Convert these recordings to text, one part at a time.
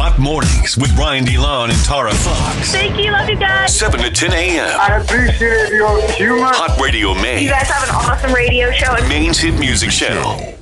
Hot Mornings with Brian DeLon and Tara Fox. Thank you. Love you guys. 7 to 10 a.m. I appreciate your humor. Hot Radio Maine. You guys have an awesome radio show. And Maine's hit music channel.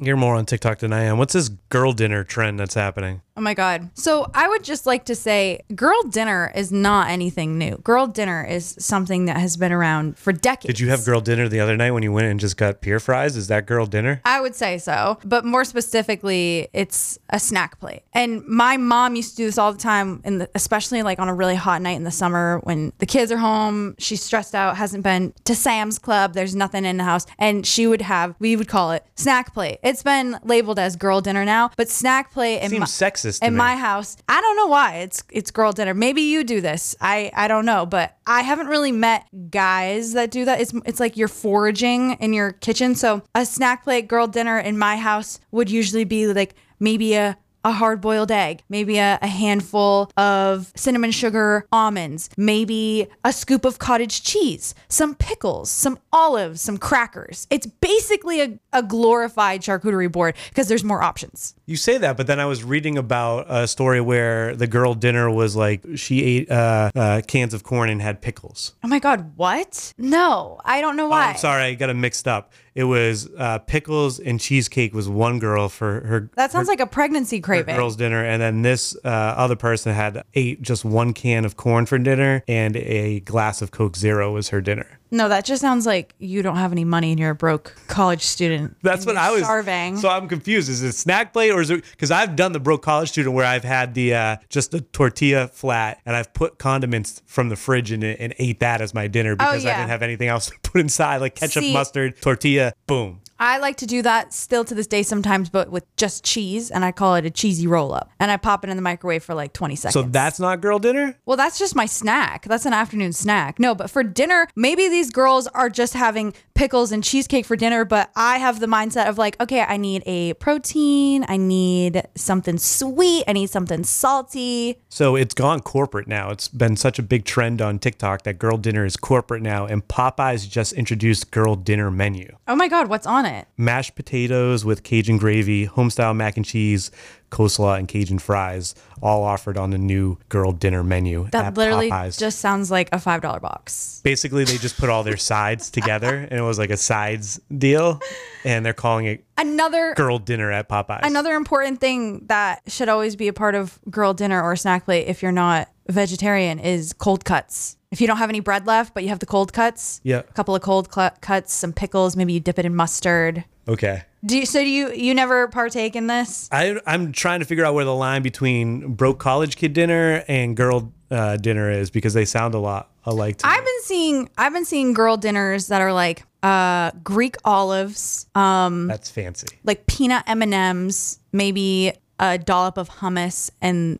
You're more on TikTok than I am. What's this girl dinner trend that's happening? Oh my God. So I would just like to say girl dinner is not anything new. Girl dinner is something that has been around for decades. Did you have girl dinner the other night when you went and just got pier fries? Is that girl dinner? I would say so. But more specifically, it's a snack plate. And my mom used to do this all the time, in the, especially like on a really hot night in the summer when the kids are home, she's stressed out, hasn't been to Sam's Club, there's nothing in the house. And she would have, we would call it snack plate. It's been labeled as girl dinner now, but snack plate in Seems my, sexist in my house. I don't know why. It's it's girl dinner. Maybe you do this. I I don't know, but I haven't really met guys that do that. It's it's like you're foraging in your kitchen. So a snack plate girl dinner in my house would usually be like maybe a a hard boiled egg, maybe a, a handful of cinnamon sugar almonds, maybe a scoop of cottage cheese, some pickles, some olives, some crackers. It's basically a, a glorified charcuterie board because there's more options. You say that, but then I was reading about a story where the girl dinner was like she ate uh, uh, cans of corn and had pickles. Oh my God, what? No, I don't know Oh, why. I'm sorry, I got it mixed up. It was uh, pickles and cheesecake was one girl for her. That sounds like a pregnancy craving. girls' dinner, and then this uh, other person had ate just one can of corn for dinner, and a glass of Coke Zero was her dinner. No, that just sounds like you don't have any money and you're a broke college student. That's what I was starving. So I'm confused. Is it snack plate or is it because I've done the broke college student where I've had the uh, just the tortilla flat and I've put condiments from the fridge in it and ate that as my dinner because I Oh, yeah. didn't have anything else to put inside like ketchup, See- mustard, tortilla, boom. I like to do that still to this day sometimes, but with just cheese, and I call it a cheesy roll up. And I pop it in the microwave for like 20 seconds. So that's not girl dinner. Well, that's just my snack. That's an afternoon snack. No, but for dinner, maybe these girls are just having pickles and cheesecake for dinner, but I have the mindset of like, okay, I need a protein, I need something sweet, I need something salty. So it's gone corporate now. It's been such a big trend on TikTok that girl dinner is corporate now, and Popeyes just introduced girl dinner menu. Oh my God, what's on it? mashed potatoes with Cajun gravy, homestyle mac and cheese, coleslaw, and Cajun fries, all offered on the new girl dinner menu. That at literally Popeyes. just sounds like a $5 box. basically they just put all their sides together, and it was like a sides deal, and they're calling it Another girl dinner at Popeyes. Another important thing that should always be a part of girl dinner or snack plate if you're not vegetarian is cold cuts. If you don't have any bread left, but you have the cold cuts, Yeah. a couple of cold cl- cuts, some pickles, maybe you dip it in mustard. Okay. Do you, so? Do you you never partake in this? I, I'm trying to figure out where the line between broke college kid dinner and girl uh, dinner is because they sound a lot alike. To me. I've been seeing I've been seeing girl dinners that are like uh, Greek olives, um, That's fancy. like peanut M and M's, maybe a dollop of hummus, and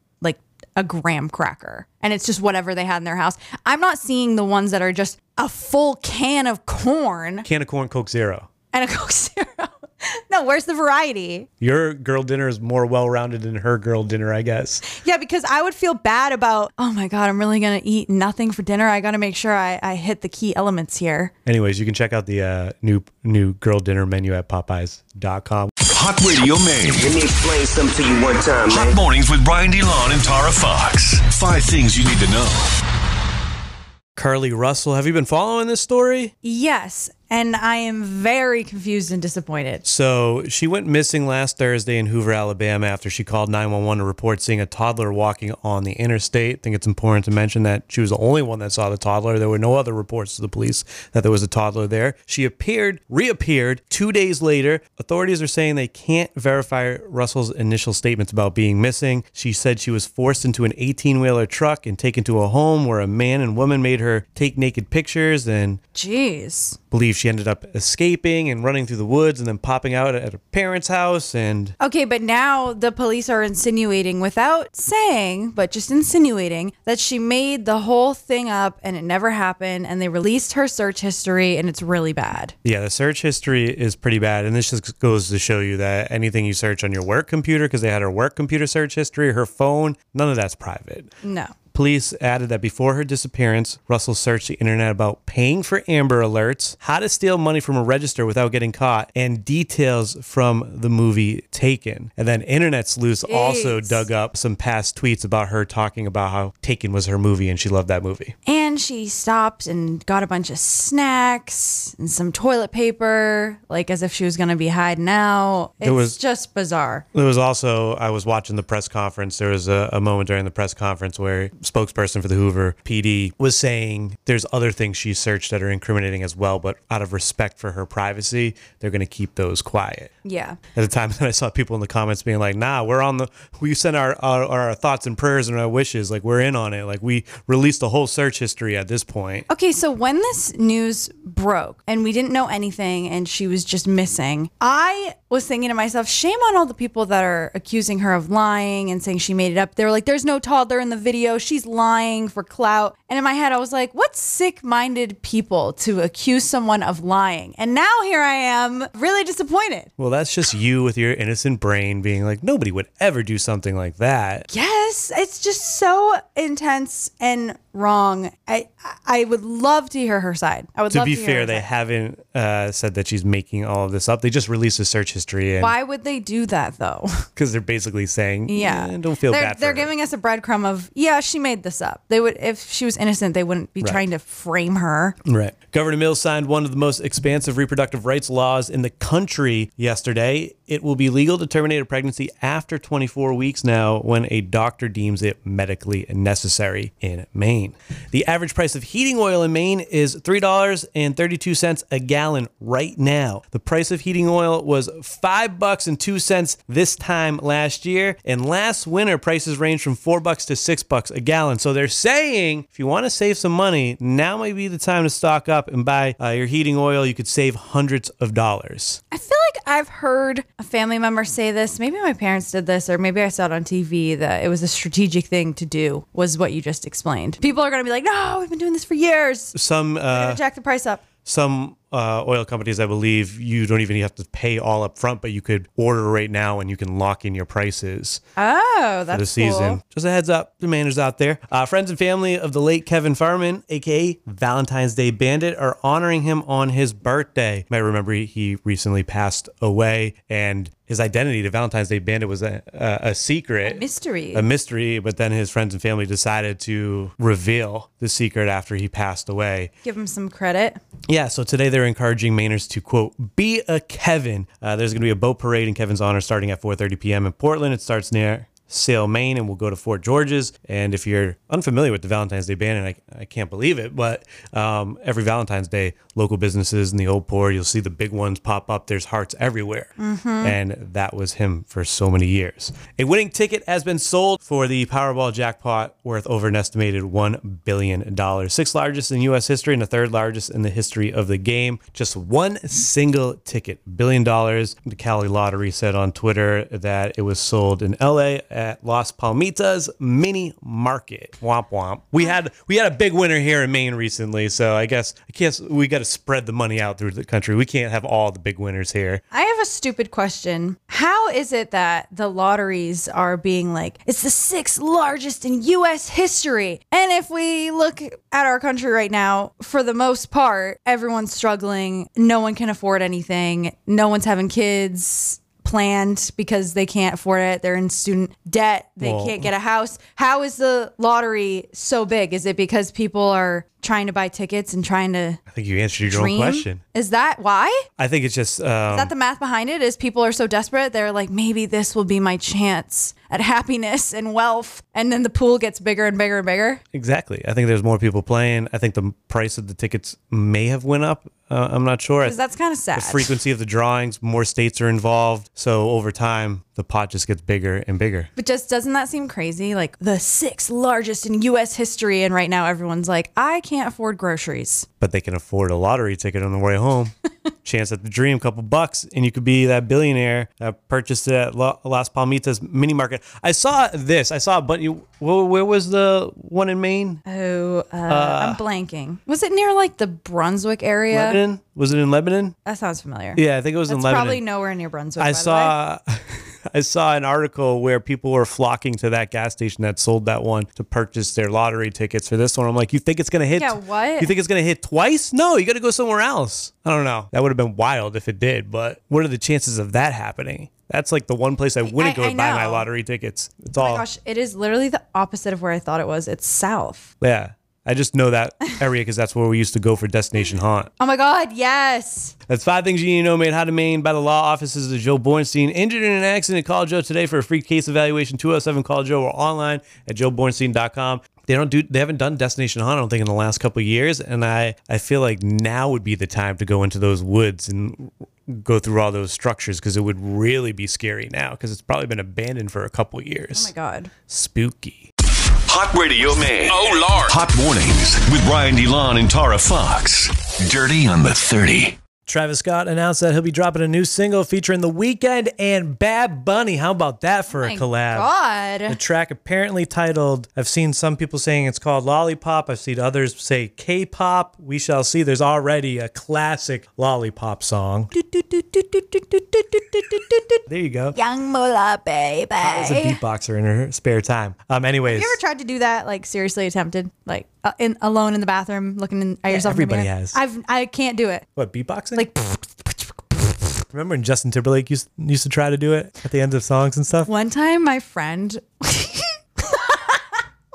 a graham cracker, and it's just whatever they had in their house. I'm not seeing the ones that are just a full can of corn Can of corn, Coke Zero. and a Coke Zero. no, where's the variety? Your girl dinner is more well rounded than her girl dinner, I guess. Yeah, because I would feel bad about, oh my God, I'm really going to eat nothing for dinner. I got to make sure I, I hit the key elements here. Anyways, you can check out the uh, new new girl dinner menu at Popeyes.com. Hot Radio Maine. Let me explain something to you one time, Hot man. Mornings with Brian DeLon and Tara Fox. Five things you need to know. Carlee Russell, have you been following this story? Yes. And I am very confused and disappointed. So she went missing last Thursday in Hoover, Alabama, after she called 911 to report seeing a toddler walking on the interstate. I think it's important to mention that she was the only one that saw the toddler. There were no other reports to the police that there was a toddler there. She appeared, reappeared two days later. Authorities are saying they can't verify Russell's initial statements about being missing. She said she was forced into an 18 wheeler truck and taken to a home where a man and woman made her take naked pictures and Jeez. Believe she ended up escaping and running through the woods and then popping out at her parents' house and Okay, but now the police are insinuating, without saying, but just insinuating, that she made the whole thing up and it never happened. And they released her search history and it's really bad. yeah the search history is pretty bad and this just goes to show you that anything you search on your work computer because they had her work computer search history her phone none of that's private No. Police added that before her disappearance, Russell searched the internet about paying for Amber Alerts, how to steal money from a register without getting caught, and details from the movie Taken. And then Internet Sleuths also dug up some past tweets about her talking about how Taken was her movie and she loved that movie. And she stopped and got a bunch of snacks and some toilet paper, like as if she was going to be hiding out. It's was- just bizarre. There was also, I was watching the press conference. There was a, a moment during the press conference where spokesperson for the Hoover PD was saying there's other things she searched that are incriminating as well, but out of respect for her privacy, they're going to keep those quiet. Yeah. At the time that I saw people in the comments being like, nah, we're on the, we sent our, our, our thoughts and prayers and our wishes. Like, we're in on it. Like, we released a whole search history at this point. Okay, so when this news broke and we didn't know anything and she was just missing, I was thinking to myself, shame on all the people that are accusing her of lying and saying she made it up. They were like, there's no toddler in the video. She's lying for clout. And in my head, I was like, what sick minded people to accuse someone of lying? And now here I am, really disappointed. Well, that's just you with your innocent brain being like, nobody would ever do something like that. Yes, it's just so intense and wrong. I I would love to hear her side. I would love to love be to fair, they side. haven't uh, said that she's making all of this up. They just released a search history, and Why would they do that though? because they're basically saying, Yeah, "Eh, don't feel they're, bad." For They're her." giving us a breadcrumb of yeah, she made this up. They would if she was innocent, they wouldn't be Right. trying to frame her. Right. Governor Mills signed one of the most expansive reproductive rights laws in the country yesterday. It will be legal to terminate a pregnancy after 24 weeks now when a doctor deems it medically necessary in Maine. The average price of heating oil in Maine is $3.32 a gallon right now. The price of heating oil was 5 bucks and 2 cents this time last year, and last winter prices ranged from 4 bucks to 6 bucks a gallon. So they're saying if you want to save some money, now might be the time to stock up and buy uh, your heating oil. You could save hundreds of dollars. I feel like I've heard a family member say this. Maybe my parents did this, or maybe I saw it on TV that it was a strategic thing to do. Was what you just explained. People are going to be like, "No, we've been doing this for years. Some uh, jack the price up." some uh, oil companies, I believe, you don't even have to pay all up front, but you could order right now and you can lock in your prices. Oh, that's for the season. cool. Just a heads up, the manners out there. Uh, friends and family of the late Kevin Fahrman, aka Valentine's Day Bandit, are honoring him on his birthday. You might remember he- recently passed away, and his identity to Valentine's Day Bandit was a, a, a secret. Mystery. A mystery, but then his friends and family decided to reveal the secret after he passed away. Give him some credit. Yeah, so today they're encouraging Mainers to quote be a Kevin. Uh, there's going to be a boat parade in Kevin's honor starting at 4:30 p.m. in Portland. It starts near Sale, Maine, and we'll go to Fort Gorges. And if you're unfamiliar with the Valentine's Day Band, and I, I can't believe it, but um, every Valentine's Day, local businesses in the Old Port, you'll see the big ones pop up. There's hearts everywhere, and that was him for so many years. A winning ticket has been sold for the Powerball jackpot, worth over an estimated one billion dollars, sixth largest in U.S. history and the third largest in the history of the game. Just one single ticket, billion dollars. The Cali Lottery said on Twitter that it was sold in L.A. at Las Palmitas Mini Market. Womp womp. We had we had a big winner here in Maine recently, so I guess I guess we got to spread the money out through the country. We can't have all the big winners here. I have a stupid question. How is it that the lotteries are being like, it's the sixth largest in US history? And if we look at our country right now, for the most part, everyone's struggling. No one can afford anything. No one's having kids planned because they can't afford it. They're in student debt. They Well- can't get a house. How is the lottery so big? Is it because people are trying to buy tickets and trying to I think you answered your dream? own question. Is that why? I think it's just um, Is that the math behind it? Is people are so desperate, they're like, maybe this will be my chance at happiness and wealth, and then the pool gets bigger and bigger and bigger. Exactly. I think there's more people playing. I think the price of the tickets may have went up. Uh, I'm not sure. Because that's kind of sad. the frequency of the drawings, more states are involved. So over time, the pot just gets bigger and bigger. But just doesn't that seem crazy? Like the sixth largest in U.S. history, and right now everyone's like, I can't afford groceries. But they can afford a lottery ticket on the way home. Chance at the dream, couple bucks, and you could be that billionaire that purchased it at Las Palmitas mini market. I saw this. I saw a bunch. Where, was the one in Maine? Oh, uh, I'm blanking. Was it near like the Brunswick area? Lebanon? Was it in Lebanon? That sounds familiar. Yeah, I think it was That's in Lebanon. probably nowhere near Brunswick. I saw I saw an article where people were flocking to that gas station that sold that one to purchase their lottery tickets for this one. I'm like, you think it's gonna hit? Yeah, what? You think it's gonna hit twice? No, you got to go somewhere else. I don't know. That would have been wild if it did, but what are the chances of that happening? That's like the one place I wouldn't I- go I buy my lottery tickets. It's Oh all my gosh, it is literally the opposite of where I thought it was. It's south. yeah. I just know that area because that's where we used to go for Destination Haunt. Oh my god, yes. That's five things you need to know made how to Maine by the law offices of Joe Bornstein. Injured in an accident, call Joe today for a free case evaluation. 207 call Joe or online at joebornstein.com. They don't do they haven't done Destination haunt I don't think, in the last couple of years. And I, I feel like now would be the time to go into those woods and go through all those structures because it would really be scary now because it's probably been abandoned for a couple of years. Oh my god. Spooky. Hot Radio Maine. Oh, Lord. Hot Mornings with Brian DeLon and Tara Fox. Dirty on the 30. Travis Scott announced that he'll be dropping a new single featuring The Weeknd and Bad Bunny. How about that for a My collab? God. The track apparently titled, I've seen some people saying it's called Lollipop. I've seen others say K pop. We shall see. There's already a classic Lollipop song. There you go. Young Mola baby. As a beatboxer in her spare time. Um, anyways, You ever tried to do that? Like seriously attempted? Like uh, in alone in the bathroom, looking in, at yourself. in the everybody mirror? has. I've I can't do it. what, beatboxing? Like remember when Justin Timberlake used, used to try to do it at the end of songs and stuff? one time, my friend.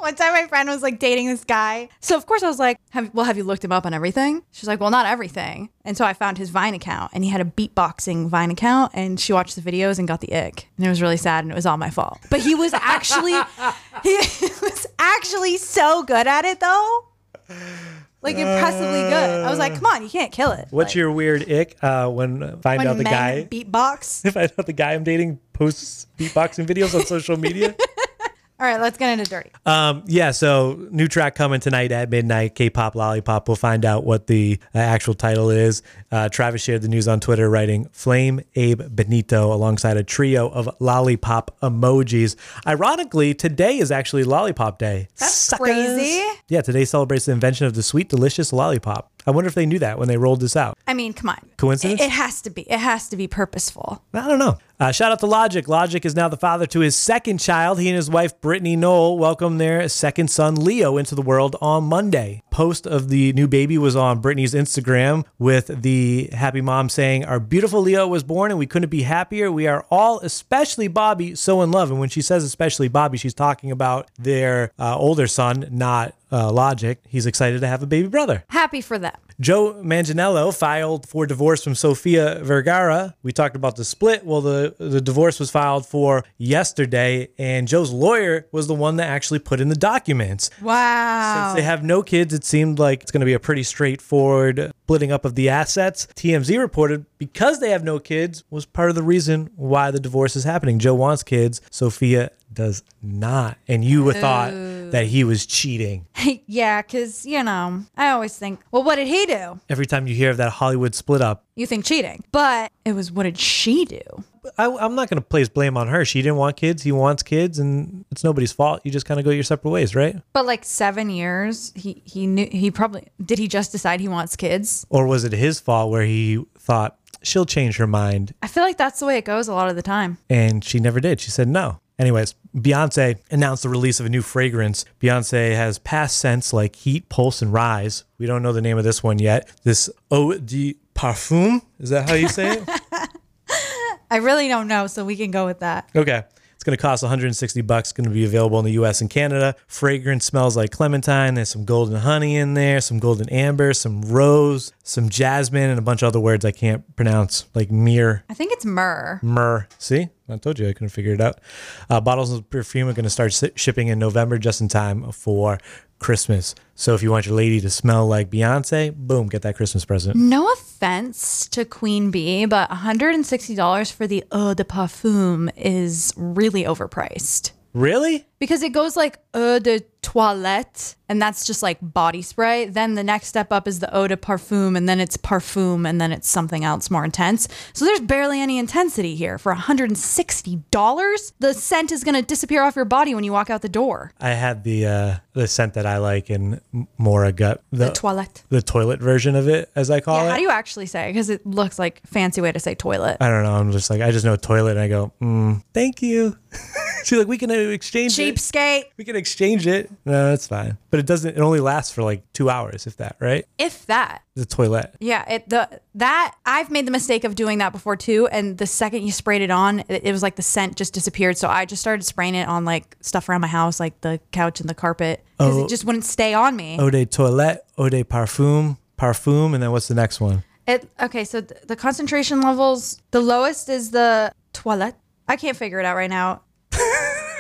One time, my friend was like dating this guy. So of course, I was like, have, "Well, have you looked him up on everything?" She's like, "Well, not everything." And so I found his Vine account, and he had a beatboxing Vine account, and she watched the videos and got the ick, and it was really sad, and it was all my fault. But he was actually, he was actually so good at it, though. Like impressively good. I was like, "Come on, you can't kill it." What's Like, your weird ick uh, when uh, find when out the guy beatbox? if I know the guy I'm dating posts beatboxing videos on social media? All right, let's get into dirty. Um, yeah, so new track coming tonight at midnight. K-pop lollipop. We'll find out what the uh, actual title is. Uh, Travis shared the news on Twitter, writing "Flame Abel Benito" alongside a trio of lollipop emojis. Ironically, today is actually Lollipop Day. That's crazy. Yeah, today celebrates the invention of the sweet, delicious lollipop. I wonder if they knew that when they rolled this out. I mean, come on. Coincidence? It, it has to be. It has to be purposeful. I don't know. Uh, shout out to Logic. Logic is now the father to his second child. He and his wife, Brittney Noell, welcomed their second son, Leo, into the world on Monday. Post of the new baby was on Brittney's Instagram with the happy mom saying, Our beautiful Leo was born and we couldn't be happier. We are all, especially Bobby, so in love. And when she says especially Bobby, she's talking about their uh, older son, not uh, Logic. He's excited to have a baby brother. Happy for them. Joe Manganiello filed for divorce from Sofia Vergara. We talked about the split. Well, the, the divorce was filed for yesterday, and Joe's lawyer was the one that actually put in the documents. Wow. Since they have no kids, it seemed like it's going to be a pretty straightforward splitting up of the assets. TMZ reported because they have no kids was part of the reason why the divorce is happening. Joe wants kids, Sofia does not. And you thought that he was cheating. yeah, because, you know, I always think, well, what did he do? Every time you hear of that Hollywood split up, You think cheating. But it was, what did she do? I, I'm not going to place blame on her. She didn't want kids. He wants kids, and it's nobody's fault. You just kind of go your separate ways, right? But like seven years, he, he knew, he probably, did he just decide he wants kids? Or was it his fault where he thought she'll change her mind, I feel like that's the way it goes a lot of the time. and she never did? She said no. Anyways, Beyonce announced the release of a new fragrance. Beyonce has past scents like heat, pulse, and rise. We don't know the name of this one yet. This eau de parfum. Is that how you say it? I really don't know, so we can go with that. Okay. It's going to cost 160 bucks. Going to be available in the U.S. and Canada. Fragrance smells like clementine. There's some golden honey in there, some golden amber, some rose, some jasmine, and a bunch of other words I can't pronounce, like myrrh, I think it's myrrh. myrrh. See, I told you I couldn't figure it out. Uh, bottles of perfume are going to start shipping in November, just in time for Christmas. So if you want your lady to smell like Beyonce, boom, get that Christmas present. No offense to Queen Bee, but $160 for the oh, eau de parfum is really overpriced. Really? because it goes like eau de toilette, and that's just like body spray. Then the next step up is the eau de parfum, and then it's parfum, and then it's something else more intense. So there's barely any intensity here. For $160, the scent is going to disappear off your body when you walk out the door. I had the uh, the scent that I like in Mora Gut, the, The toilette. the toilet version of it, as I call Yeah, it. how do you actually say? Because it looks like fancy way to say toilet. I don't know. I'm just like I just know toilet, and I go, mm, thank you. She's like, we can uh, exchange it. Cheapskate. We can exchange it. No, that's fine. But it doesn't. It only lasts for like two hours, if that. Right? If that. The toilet. Yeah, it the that I've made the mistake of doing that before too. And the second you sprayed it on, it, it was like the scent just disappeared. So I just started spraying it on like stuff around my house, like the couch and the carpet, because Oh. it just wouldn't stay on me. Eau de toilette, eau de parfum, parfum, and then what's the next one? It okay. So th- the concentration levels, the lowest is the toilette. I can't figure it out right now.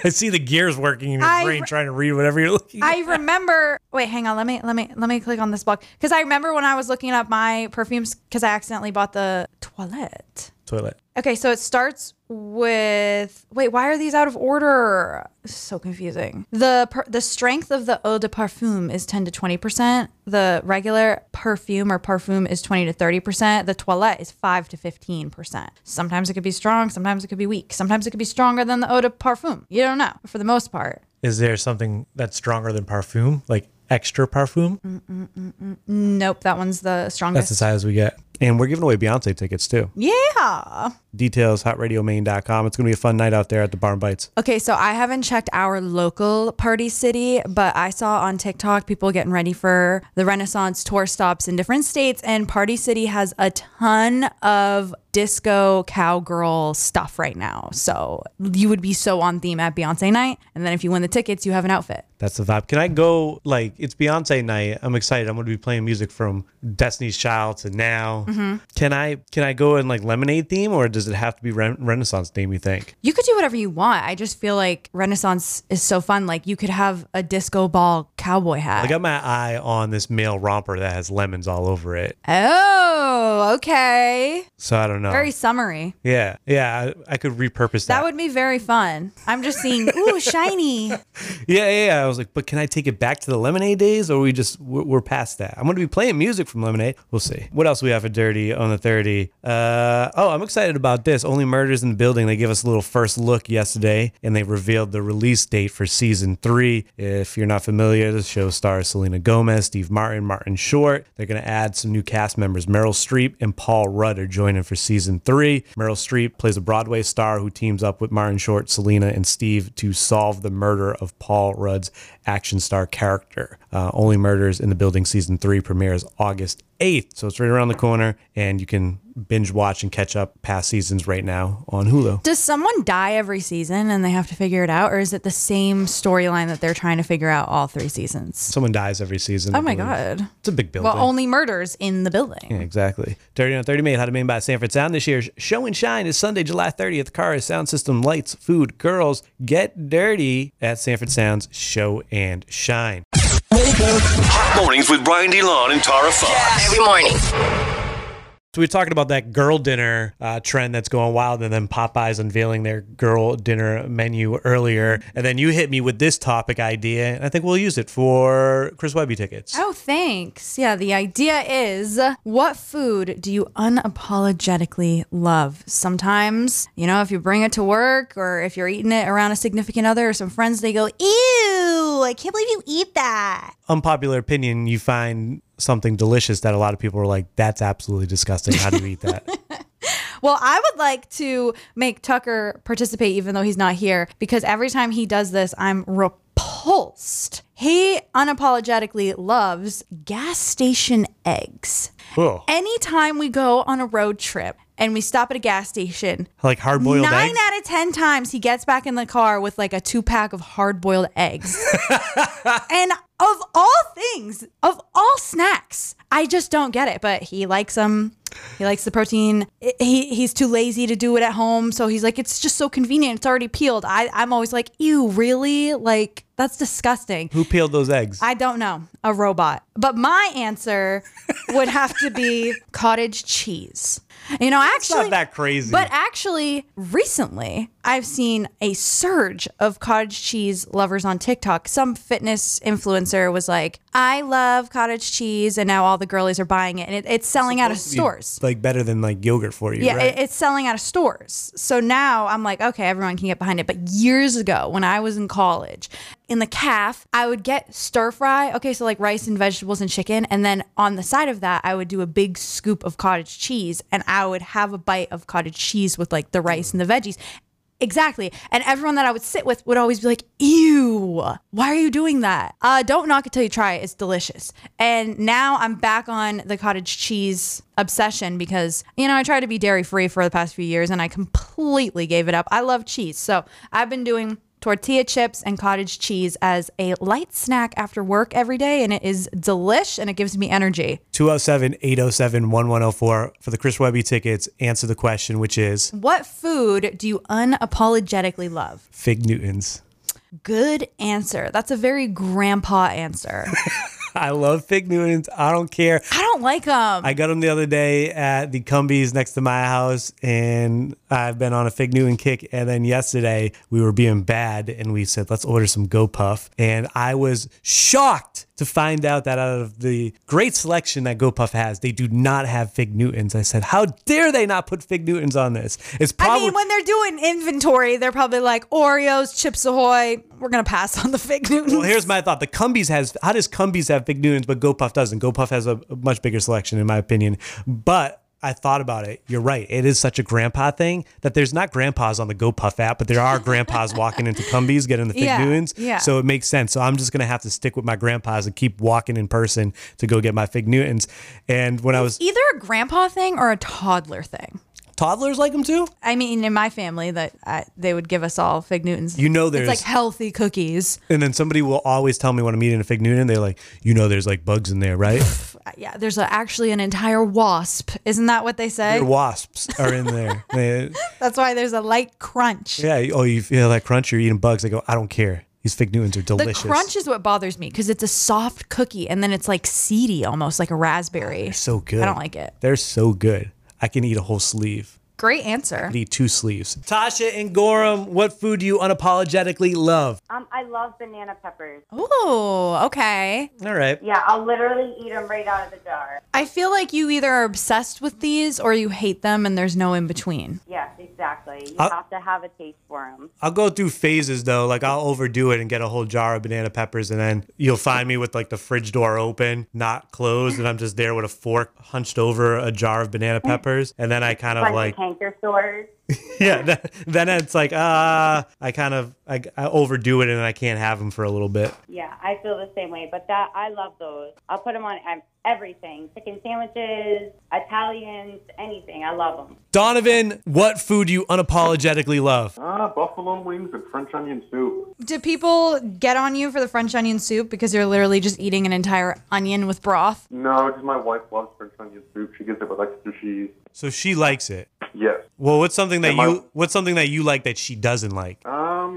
I see the gears working in your I brain re- trying to read whatever you're looking. at. I remember. Wait, hang on. Let me let me let me click on this blog because I remember when I was looking up my perfumes because I accidentally bought the toilette. Toilet. Okay, so it starts with wait, why are these out of order? So confusing. The per, the strength of the eau de parfum is 10 to 20%. The regular perfume or parfum is 20 to 30%. The toilette is 5 to 15%. Sometimes it could be strong, sometimes it could be weak. Sometimes it could be stronger than the eau de parfum. You don't know. For the most part. Is there something that's stronger than parfum, like extra parfum? Nope, that one's the strongest. That's as high as we get. And we're giving away Beyonce tickets too. yeah. Details, hotradiomain.com. It's going to be a fun night out there at the Barn Bites. Okay, so I haven't checked our local party city, but I saw on TikTok people getting ready for the Renaissance tour stops in different states, and Party City has a ton of disco cowgirl stuff right now. So you would be so on theme at Beyonce night, and then if you win the tickets, you have an outfit. That's the vibe. Can I go, like, it's Beyonce night. I'm excited. I'm going to be playing music from Destiny's Child to now. Mm-hmm. Can I can I go in, like, lemonade theme or does it have to be Ren- Renaissance theme, you think? You could do whatever you want. I just feel like Renaissance is so fun. Like you could have a disco ball cowboy hat. I got my eye on this male romper that has lemons all over it. oh, okay. So I don't know. Very summery. yeah. Yeah. I, I could repurpose that. That would be very fun. I'm just seeing, ooh, shiny. Yeah, yeah, yeah. I was like, but can I take it back to the Lemonade days, or we just we're, we're past that? I'm going to be playing music from Lemonade. We'll see. What else we have for Dirty on the Thirty? Uh, oh, I'm excited about this. Only Murders in the Building. They gave us a little first look yesterday, and they revealed the release date for season three. If you're not familiar, the show stars Selena Gomez, Steve Martin, Martin Short. They're going to add some new cast members. Meryl Streep and Paul Rudd are joining for season three. Meryl Streep plays a Broadway star who teams up with Martin Short, Selena, and Steve to solve the murder of Paul Rudd's action star character. Uh, Only Murders in the Building season three premieres August 8th. So it's right around the corner, and you can binge watch and catch up past seasons right now on Hulu. Does someone die every season and they have to figure it out, or is it the same storyline that they're trying to figure out all three seasons? Someone dies every season. Oh my god! It's a big building. Well, only murders in the building. Yeah, exactly. Dirty on 30 made how to made by Sanford Sound. This year's Show and Shine is Sunday, July 30th. Cars, sound system, lights, food, girls. Get dirty at Sanford Sound's Show and Shine. Hot mornings with Brian DeLon and Tara Fox. Every morning. So we were talking about that girl dinner uh, trend that's going wild, and then Popeyes unveiling their girl dinner menu earlier, and then you hit me with this topic idea, and I think we'll use it for Chris Webby tickets. Oh, thanks. Yeah, the idea is what food do you unapologetically love? Sometimes, you know, if you bring it to work or if you're eating it around a significant other or some friends, they go, Ew, I can't believe you eat that. Unpopular opinion: you find something delicious that a lot of people are like, "That's absolutely disgusting. How do you eat that?" Well, I would like to make Tucker participate even though he's not here because every time he does this, I'm repulsed. He unapologetically loves gas station eggs. Oh. Anytime we go on a road trip and we stop at a gas station, like hard boiled nine eggs. out of 10 times he gets back in the car with like a two pack of hard boiled eggs. and of all things, of all snacks, I just don't get it. But he likes them. He likes the protein. He he's too lazy to do it at home, so he's like, it's just so convenient. It's already peeled. I I'm always like, ew, really? Like that's disgusting. Who peeled those eggs? I don't know, a robot. But my answer would have to be cottage cheese. You know, actually, not that crazy. But actually, recently, I've seen a surge of cottage cheese lovers on TikTok. Some fitness influencer was like, "I love cottage cheese," and now all the girlies are buying it, and it, it's selling out of stores. like better than like yogurt for you. Yeah, right? it, it's selling out of stores. So now I'm like, okay, everyone can get behind it. But years ago, when I was in college, in the calf, I would get stir fry. Okay, so like rice and vegetables and chicken. And then on the side of that, I would do a big scoop of cottage cheese and I would have a bite of cottage cheese with like the rice and the veggies. Exactly. And everyone that I would sit with would always be like, ew, why are you doing that? Uh, don't knock it till you try it. It's delicious. And now I'm back on the cottage cheese obsession because, you know, I tried to be dairy free for the past few years and I completely gave it up. I love cheese. So I've been doing tortilla chips and cottage cheese as a light snack after work every day. And it is delish and it gives me energy. 207 807 1104 for the Chris Webby tickets. Answer the question, which is What food do you unapologetically love? Fig Newtons. Good answer. That's a very grandpa answer. I love Fig Newtons. I don't care. I don't like them. I got them the other day at the Cumbies next to my house, and I've been on a Fig Newton kick. And then yesterday we were being bad, and we said, let's order some Go Puff. And I was shocked to find out that out of the great selection that Go Puff has, they do not have Fig Newtons. I said, how dare they not put Fig Newtons on this? It's I probably mean, when they're doing inventory, they're probably like Oreos, Chips Ahoy. We're gonna pass on the fig Newtons. Well, here's my thought. The Cumbies has how does Cumbies have Fig Newtons, but GoPuff doesn't? GoPuff has a much bigger selection, in my opinion. But I thought about it. You're right. It is such a grandpa thing that there's not grandpas on the GoPuff app, but there are grandpas walking into Cumbies getting the Fig Yeah, Newtons. yeah. So it makes sense. So I'm just gonna have to stick with my grandpas and keep walking in person to go get my Fig Newtons. And when I was Either a grandpa thing or a toddler thing. toddlers like them too. I mean, in my family, that I, they would give us all fig Newtons. You know it's there's like healthy cookies. and then somebody will always tell me when I'm eating a Fig Newton, they're like, you know, there's like bugs in there, right? Yeah, there's a, actually an entire wasp. Isn't that what they say? Your wasps are in there. They- That's why there's a light crunch. Yeah. Oh, you feel that crunch? You're eating bugs. I go, I don't care. These fig Newtons are delicious. The crunch is what bothers me because it's a soft cookie and then it's like seedy, almost like a raspberry. They're so good. I don't like it. They're so good. I can eat a whole sleeve. Great answer. The two sleeves. Tasha and Gorham, what food do you unapologetically love? Um, I love banana peppers. Oh, okay. All right. Yeah, I'll literally eat them right out of the jar. I feel like you either are obsessed with these or you hate them and there's no in between. Yes, exactly. You I'll- have to have a taste for them. I'll go through phases though. Like I'll overdo it and get a whole jar of banana peppers, and then you'll find me with like the fridge door open, not closed, and I'm just there with a fork hunched over a jar of banana mm. peppers, and then I kind of like canker sores. yeah. Then, then it's like ah, I kind of I, I overdo it, and I can't have them for a little bit. Yeah, I feel the same way. But that I love those. I'll put them on um, everything: chicken sandwiches, Italians, anything. I love them. Donovan, what food do you unapologetically love? Ah, buffalo wings and French onion soup. Do people get on you for the French onion soup because you're literally just eating an entire onion with broth? No, just my wife loves French onion soup. She gets it with extra cheese. So she likes it. Yes. Well, what's something that my- you what's something that you like that she doesn't like? Uh,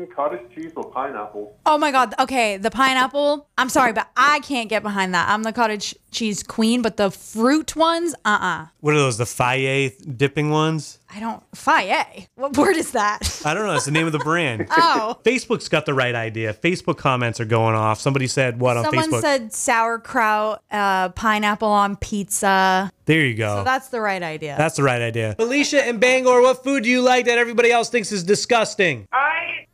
Cottage cheese or pineapple. Oh my god. Okay, the pineapple. I'm sorry, but I can't get behind that. I'm the cottage cheese queen, but the fruit ones, uh-uh. What are those? The Fage dipping ones? I don't Fage. What word is that? I don't know. It's the name of the brand. Oh. Facebook's got the right idea. Facebook comments are going off. Somebody said what on Someone Facebook? Someone said sauerkraut, uh, pineapple on pizza. there you go. So that's the right idea. That's the right idea. Alicia and Bangor, what food do you like that everybody else thinks is disgusting? I like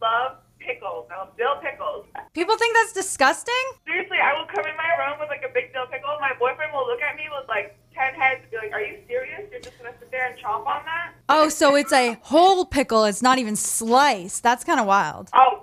love pickles. I love dill pickles. People think that's disgusting? Seriously, I will come in my room with like a big dill pickle. My boyfriend will look at me with like ten heads and be like, "Are you serious? You're just gonna sit there and chomp on that?" Oh, so it's a whole pickle. It's not even sliced. That's kind of wild. Oh!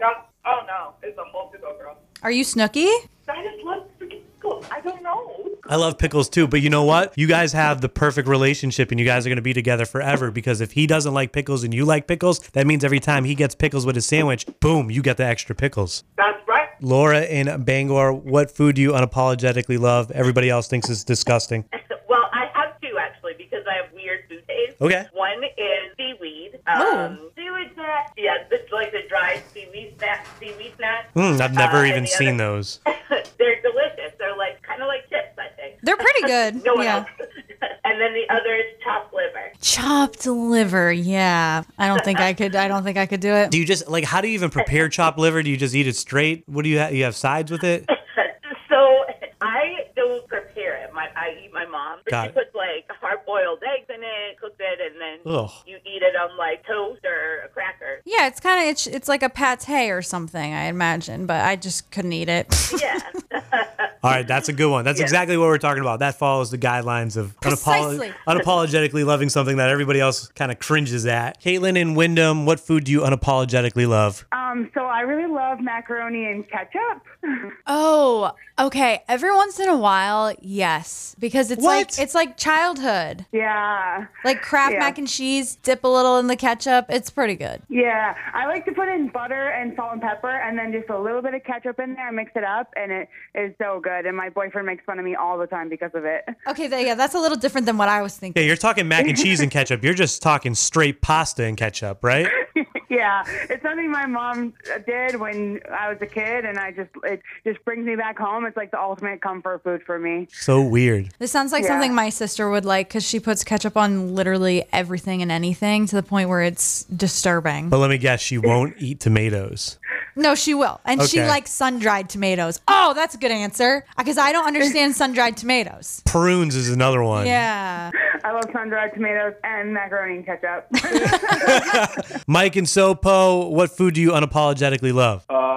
Oh no! It's a whole pickle, girl. Are you Snooki? I just love freaking pickles. I don't know. I love pickles too, but you know what? You guys have the perfect relationship and you guys are going to be together forever because if he doesn't like pickles and you like pickles, that means every time he gets pickles with his sandwich, boom, you get the extra pickles. That's right. Laura in Bangor, what food do you unapologetically love? Everybody else thinks it's disgusting. Well, I have two actually because I have weird food taste. Okay. One is seaweed. Oh. Um, seaweed snacks. Yeah, it's like the dried seaweed snack. Seaweed snacks. Mm, I've never Uh, even seen other- those. They're delicious. They're like kind of like chips, I think. They're pretty good. No one yeah. else. and then the other is chopped liver. Chopped liver. Yeah. I don't think I could. I don't think I could do it. Do you just like how do you even prepare chopped liver? Do you just eat it straight? What do you have? You have sides with it? so I don't prepare it. My I eat my mom. Got she it. puts like hard boiled eggs in it, cooks it, and then Ugh. you eat it on like toast or a cracker. Yeah, it's kind of it's, it's like a pate or something, I imagine, but I just couldn't eat it. Yeah. All right, that's a good one. That's exactly what we're talking about. That follows the guidelines of unapolo- unapologetically loving something that everybody else kind of cringes at. Caitlin and Windham, what food do you unapologetically love? Um, so I really love macaroni and ketchup. oh, okay. Every once in a while, yes, because it's What? like it's like childhood. yeah. Like Kraft Yeah. mac and cheese, dip a little in the ketchup. It's pretty good. Yeah. I like to put in butter and salt and pepper and then just a little bit of ketchup in there and mix it up and it is so good. And my boyfriend makes fun of me all the time because of it. Okay, th- yeah, that's a little different than what I was thinking. Yeah, you're talking mac and cheese and ketchup. You're just talking straight pasta and ketchup, right? yeah. Yeah, it's something my mom did when I was a kid and I just it just brings me back home. It's like the ultimate comfort food for me. So weird. This sounds like Yeah. something my sister would like because she puts ketchup on literally everything and anything to the point where it's disturbing. But let me guess, she won't eat tomatoes. No, she will. And she likes sun dried tomatoes. Oh, that's a good answer. Because I don't understand sun dried tomatoes. Prunes is another one. Yeah. I love sun dried tomatoes and macaroni and ketchup. Mike and Sopo, what food do you unapologetically love? Uh,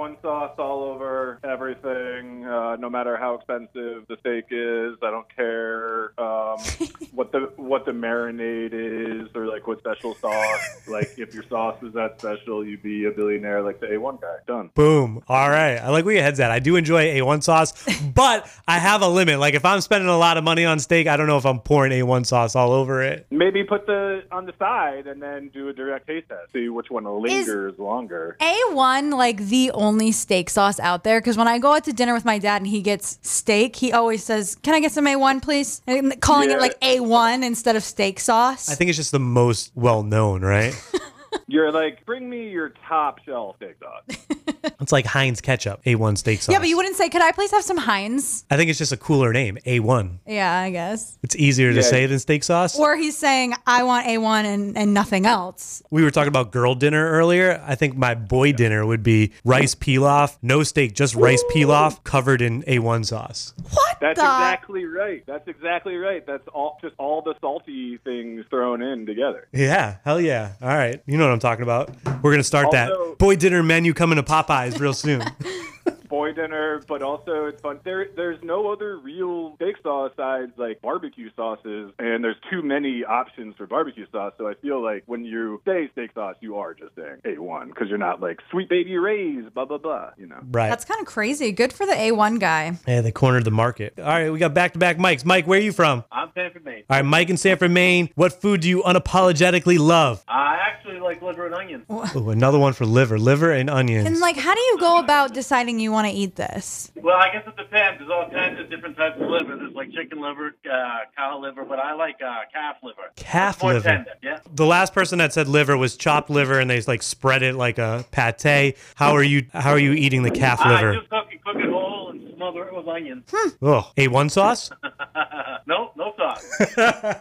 A1 sauce all over everything, uh, no matter how expensive the steak is. I don't care um, what the what the marinade is or like what special sauce. Like if your sauce is that special, you'd be a billionaire like the A1 guy. Done. Boom. All right. I like where your head's at. I do enjoy A1 sauce, but I have a limit. Like if I'm spending a lot of money on steak, I don't know if I'm pouring A1 sauce all over it. Maybe put the on the side and then do a direct taste test. See which one lingers longer. A1, like the only steak sauce out there. Because when I go out to dinner with my dad and he gets steak, he always says, Can I get some A1, please? And calling Yeah. it like A1 instead of steak sauce. I think it's just the most well known, right? You're like, bring me your top shelf steak sauce. it's like Heinz ketchup, A1 steak sauce. yeah, but you wouldn't say, Could I please have some Heinz? I think it's just a cooler name, A1. Yeah, I guess. It's easier to Yeah. say than steak sauce. Or he's saying, I want A1 and, and nothing else. we were talking about girl dinner earlier. I think my boy dinner would be rice pilaf, no steak, just rice pilaf covered in A1 sauce. What That's the? exactly right. That's exactly right. That's all just all the salty things thrown in together. Yeah, hell yeah. All right. You know what I'm talking about. We're to start that boy dinner menu coming to Popeyes real soon. Boy dinner, but also it's fun. There, there's no other real steak sauce besides like barbecue sauces, and there's too many options for barbecue sauce. So I feel like when you say steak sauce, you are just saying A1 because you're not like sweet baby Ray's, blah blah blah. You know. right. That's kind of crazy. Good for the A1 guy. yeah, they cornered the market. All right, we got back to back mics. Mike, where are you from? I'm Sanford, Maine. All right, Mike in Sanford, Maine. What food do you unapologetically love? I actually like liver and onions. Ooh, another one for liver, liver and onions. And like, how do you go about deciding you want to eat this? Well, I guess it depends. There's all kinds of different types of liver. There's like chicken liver, uh, cow liver, but I like uh, calf liver. Calf It's more liver. tender, yeah. The last person that said liver was chopped liver, and they like spread it like a pate. How are you? How are you eating the calf I liver? just cook cook it whole and smother it with onions. Hmm. Oh, A1 sauce? no, no sauce.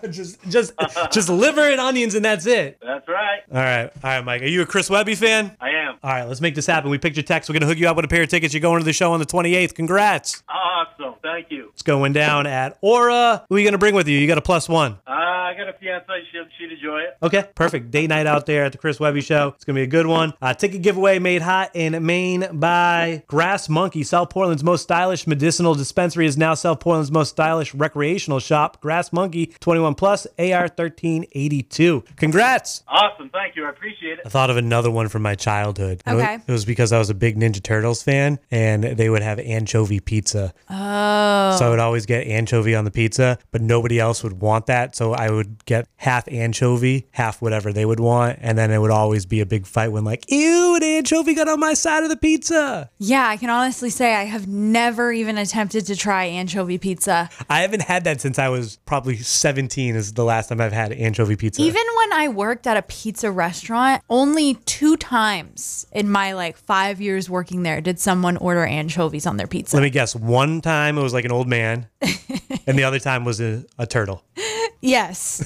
just, just, just liver and onions, and that's it. That's right. All right, all right, Mike. Are you a Chris Webby fan? I am. All right, let's make this happen. We picked your text. We're gonna hook you up with a pair of tickets. You're going to the show on the 28th. Congrats. Awesome. Thank you. It's going down at Aura. Who are you gonna bring with you? You got a plus one. Uh, I got a fiance. She'd, she'd enjoy it. Okay, perfect. Day night out there at the Chris Webby Show. It's gonna be a good one. Uh, ticket giveaway made hot in Maine by Grass Monkey. South Portland's most stylish medicinal dispensary is now South Portland's most stylish recreational shop. Grass Monkey, 21 plus, AR 1382. Congrats! Awesome. Thank you. I appreciate it. I thought of another one from my childhood. It wa- Okay. It was because I was a big Ninja Turtles fan, and they would have anchovy pizza. Oh. So I oh. would always get anchovy on the pizza, but nobody else would want that. So I would would get half anchovy, half whatever they would want, and then it would always be a big fight when like, ew, an anchovy got on my side of the pizza. Yeah, I can honestly say I have never even attempted to try anchovy pizza. I haven't had that since I was probably 17 is the last time I've had anchovy pizza. Even when I worked at a pizza restaurant, only two times in my like five years working there did someone order anchovies on their pizza. Let me guess. One time it was like an old man, and the other time was a, a turtle. yes.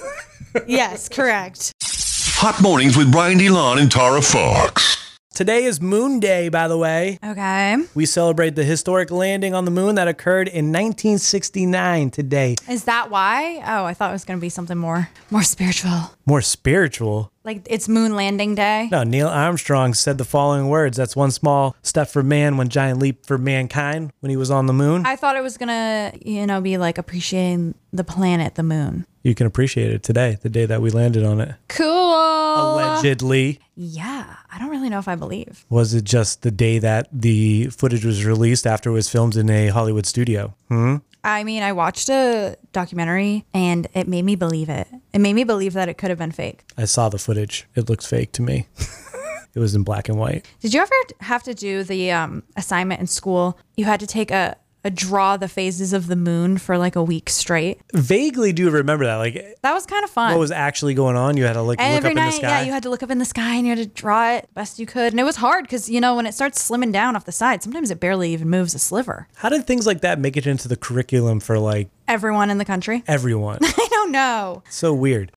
yes, correct. Hot mornings with Brian DeLon and Tara Fox. Today is Moon Day, by the way. Okay. We celebrate the historic landing on the moon that occurred in 1969 today. Is that why? Oh, I thought it was going to be something more more spiritual. More spiritual. Like it's moon landing day. No, Neil Armstrong said the following words That's one small step for man, one giant leap for mankind when he was on the moon. I thought it was going to, you know, be like appreciating the planet, the moon. You can appreciate it today, the day that we landed on it. Cool. Allegedly. Yeah, I don't really know if I believe. Was it just the day that the footage was released after it was filmed in a Hollywood studio? Hmm? I mean, I watched a documentary and it made me believe it. It made me believe that it could have been fake. I saw the footage. It looks fake to me. it was in black and white. Did you ever have to do the um, assignment in school? You had to take a, a draw the phases of the moon for like a week straight. Vaguely do remember that. Like That was kind of fun. what was actually going on. You had to like and look up night, in the sky. yeah, you had to look up in the sky and you had to draw it best you could. And it was hard because, you know, when it starts slimming down off the side, sometimes it barely even moves a sliver. How did things like that make it into the curriculum for like Everyone in the country. everyone? I don't know. so weird.